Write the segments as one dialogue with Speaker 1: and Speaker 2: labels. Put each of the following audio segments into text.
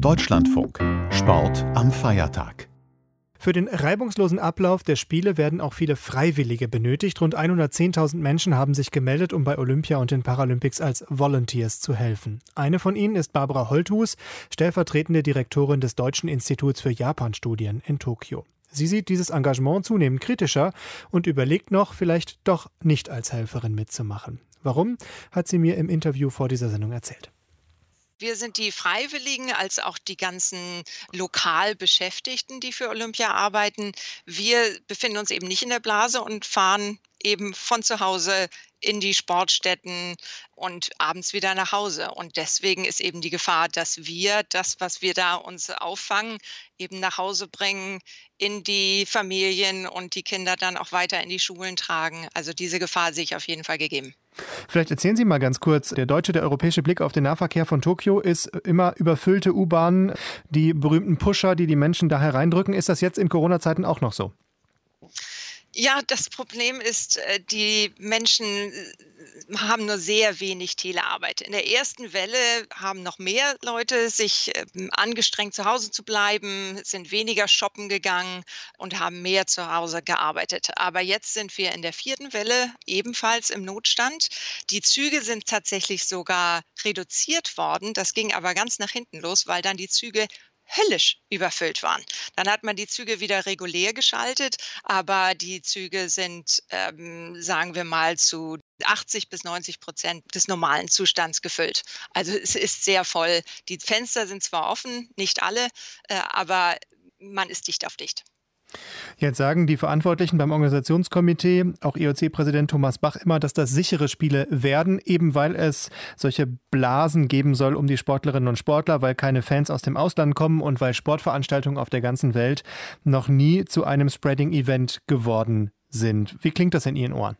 Speaker 1: Deutschlandfunk. Sport am Feiertag.
Speaker 2: Für den reibungslosen Ablauf der Spiele werden auch viele Freiwillige benötigt. Rund 110.000 Menschen haben sich gemeldet, um bei Olympia und den Paralympics als Volunteers zu helfen. Eine von ihnen ist Barbara Holthus, stellvertretende Direktorin des Deutschen Instituts für Japanstudien in Tokio. Sie sieht dieses Engagement zunehmend kritischer und überlegt noch, vielleicht doch nicht als Helferin mitzumachen. Warum, hat sie mir im Interview vor dieser Sendung erzählt.
Speaker 3: Wir sind die Freiwilligen als auch die ganzen lokal Beschäftigten, die für Olympia arbeiten. Wir befinden uns eben nicht in der Blase und fahren eben von zu Hause in die Sportstätten und abends wieder nach Hause. Und deswegen ist eben die Gefahr, dass wir das, was wir da uns auffangen, eben nach Hause bringen, in die Familien und die Kinder dann auch weiter in die Schulen tragen. Also diese Gefahr sehe ich auf jeden Fall gegeben.
Speaker 2: Vielleicht erzählen Sie mal ganz kurz, der deutsche, der europäische Blick auf den Nahverkehr von Tokio ist immer überfüllte U-Bahnen, die berühmten Pusher, die die Menschen da hereindrücken. Ist das jetzt in Corona-Zeiten auch noch so?
Speaker 3: Ja, das Problem ist, äh, die Menschen äh, haben nur sehr wenig Telearbeit. In der ersten Welle haben noch mehr Leute sich ähm, angestrengt, zu Hause zu bleiben, sind weniger shoppen gegangen und haben mehr zu Hause gearbeitet. Aber jetzt sind wir in der vierten Welle ebenfalls im Notstand. Die Züge sind tatsächlich sogar reduziert worden. Das ging aber ganz nach hinten los, weil dann die Züge höllisch überfüllt waren. Dann hat man die Züge wieder regulär geschaltet, aber die Züge sind, ähm, sagen wir mal, zu 80 bis 90 Prozent des normalen Zustands gefüllt. Also es ist sehr voll. Die Fenster sind zwar offen, nicht alle, äh, aber man ist dicht auf dicht.
Speaker 2: Jetzt sagen die Verantwortlichen beim Organisationskomitee, auch IOC-Präsident Thomas Bach, immer, dass das sichere Spiele werden, eben weil es solche Blasen geben soll um die Sportlerinnen und Sportler, weil keine Fans aus dem Ausland kommen und weil Sportveranstaltungen auf der ganzen Welt noch nie zu einem Spreading-Event geworden sind. Wie klingt das in Ihren Ohren?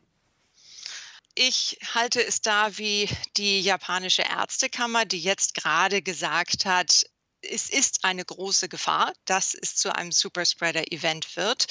Speaker 3: Ich halte es da wie die japanische Ärztekammer, die jetzt gerade gesagt hat, es ist eine große Gefahr, dass es zu einem Superspreader-Event wird.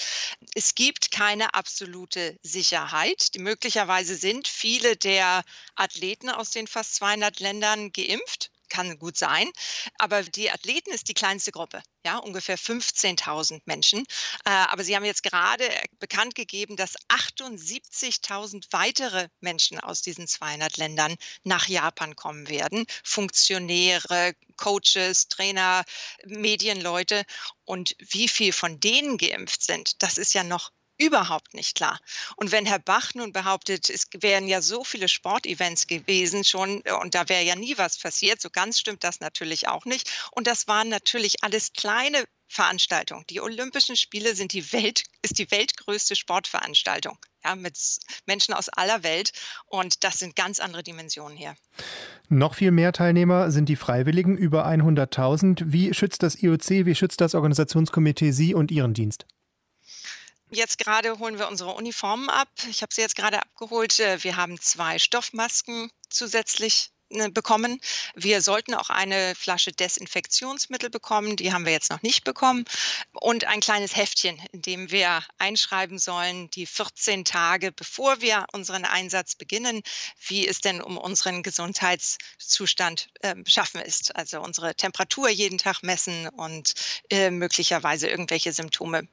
Speaker 3: Es gibt keine absolute Sicherheit. Möglicherweise sind viele der Athleten aus den fast 200 Ländern geimpft kann gut sein. Aber die Athleten ist die kleinste Gruppe, ja, ungefähr 15.000 Menschen. Äh, aber Sie haben jetzt gerade bekannt gegeben, dass 78.000 weitere Menschen aus diesen 200 Ländern nach Japan kommen werden. Funktionäre, Coaches, Trainer, Medienleute. Und wie viel von denen geimpft sind, das ist ja noch überhaupt nicht klar. Und wenn Herr Bach nun behauptet, es wären ja so viele Sportevents gewesen schon und da wäre ja nie was passiert, so ganz stimmt das natürlich auch nicht. Und das waren natürlich alles kleine Veranstaltungen. Die Olympischen Spiele sind die Welt, ist die weltgrößte Sportveranstaltung. Ja, mit Menschen aus aller Welt. Und das sind ganz andere Dimensionen hier.
Speaker 2: Noch viel mehr Teilnehmer sind die Freiwilligen, über 100.000. Wie schützt das IOC, wie schützt das Organisationskomitee Sie und Ihren Dienst?
Speaker 3: Jetzt gerade holen wir unsere Uniformen ab. Ich habe sie jetzt gerade abgeholt. Äh, wir haben zwei Stoffmasken zusätzlich ne, bekommen. Wir sollten auch eine Flasche Desinfektionsmittel bekommen, die haben wir jetzt noch nicht bekommen. Und ein kleines Heftchen, in dem wir einschreiben sollen, die 14 Tage, bevor wir unseren Einsatz beginnen, wie es denn um unseren Gesundheitszustand äh, ist. Also unsere Temperatur jeden Tag messen und äh, möglicherweise irgendwelche Symptome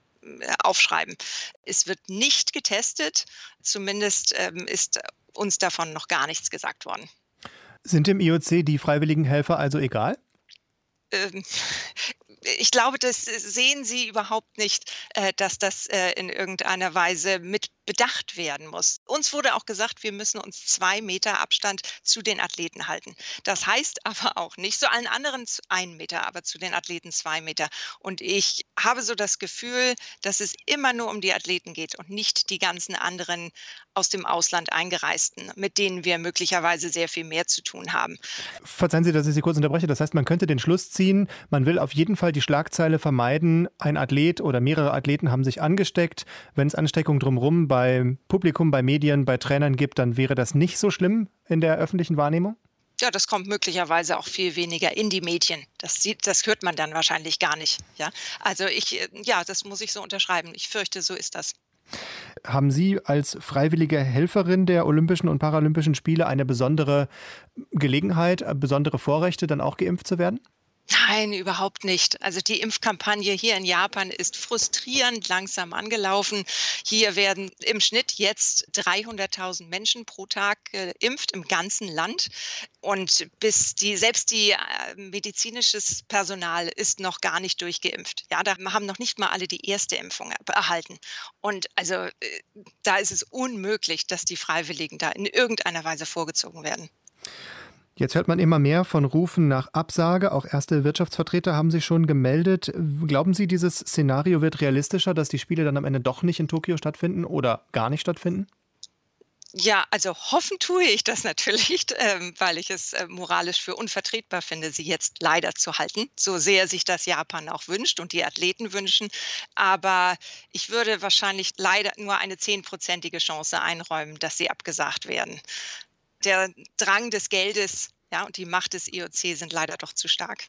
Speaker 3: aufschreiben. Es wird nicht getestet, zumindest ähm, ist uns davon noch gar nichts gesagt worden.
Speaker 2: Sind im IOC die freiwilligen Helfer also egal?
Speaker 3: Ich glaube, das sehen Sie überhaupt nicht, äh, dass das äh, in irgendeiner Weise mit bedacht werden muss. Uns wurde auch gesagt, wir müssen uns zwei Meter Abstand zu den Athleten halten. Das heißt aber auch nicht, zu allen anderen ein Meter, aber zu den Athleten zwei Meter. Und ich habe so das Gefühl, dass es immer nur um die Athleten geht und nicht die ganzen anderen aus dem Ausland eingereisten, mit denen wir möglicherweise sehr viel mehr zu tun haben.
Speaker 2: Verzeihen Sie, dass ich Sie kurz unterbreche. Das heißt, man könnte den Schluss ziehen, man will auf jeden Fall die Schlagzeile vermeiden, ein Athlet oder mehrere Athleten haben sich angesteckt. Wenn es Ansteckung drumherum beim Publikum, bei Medien, bei Trainern gibt, dann wäre das nicht so schlimm in der öffentlichen Wahrnehmung?
Speaker 3: Ja, das kommt möglicherweise auch viel weniger in die Medien. Das, sieht, das hört man dann wahrscheinlich gar nicht. Ja? Also ich, äh, ja, das muss ich so unterschreiben. Ich fürchte, so ist das.
Speaker 2: Haben Sie als freiwillige Helferin der Olympischen und Paralympischen Spiele eine besondere Gelegenheit, besondere Vorrechte, dann auch geimpft zu werden?
Speaker 3: Nein, überhaupt nicht. Also die Impfkampagne hier in Japan ist frustrierend langsam angelaufen. Hier werden im Schnitt jetzt 300.000 Menschen pro Tag geimpft im ganzen Land. Und bis die, selbst die äh, medizinisches Personal ist noch gar nicht durchgeimpft. Ja, da haben noch nicht mal alle die erste Impfung erhalten. Und also äh, da ist es unmöglich, dass die Freiwilligen da in irgendeiner Weise vorgezogen werden.
Speaker 2: Jetzt hört man immer mehr von Rufen nach Absage. Auch erste Wirtschaftsvertreter haben sich schon gemeldet. Glauben Sie, dieses Szenario wird realistischer, dass die Spiele dann am Ende doch nicht in Tokio stattfinden oder gar nicht stattfinden?
Speaker 3: Ja, also hoffen tue ich das natürlich, ähm, weil ich es äh, moralisch für unvertretbar finde, sie jetzt leider zu halten, so sehr sich das Japan auch wünscht und die Athleten wünschen. Aber ich würde wahrscheinlich leider nur eine zehnprozentige Chance einräumen, dass sie abgesagt werden der Drang des Geldes ja, und die Macht des IOC sind leider doch zu stark.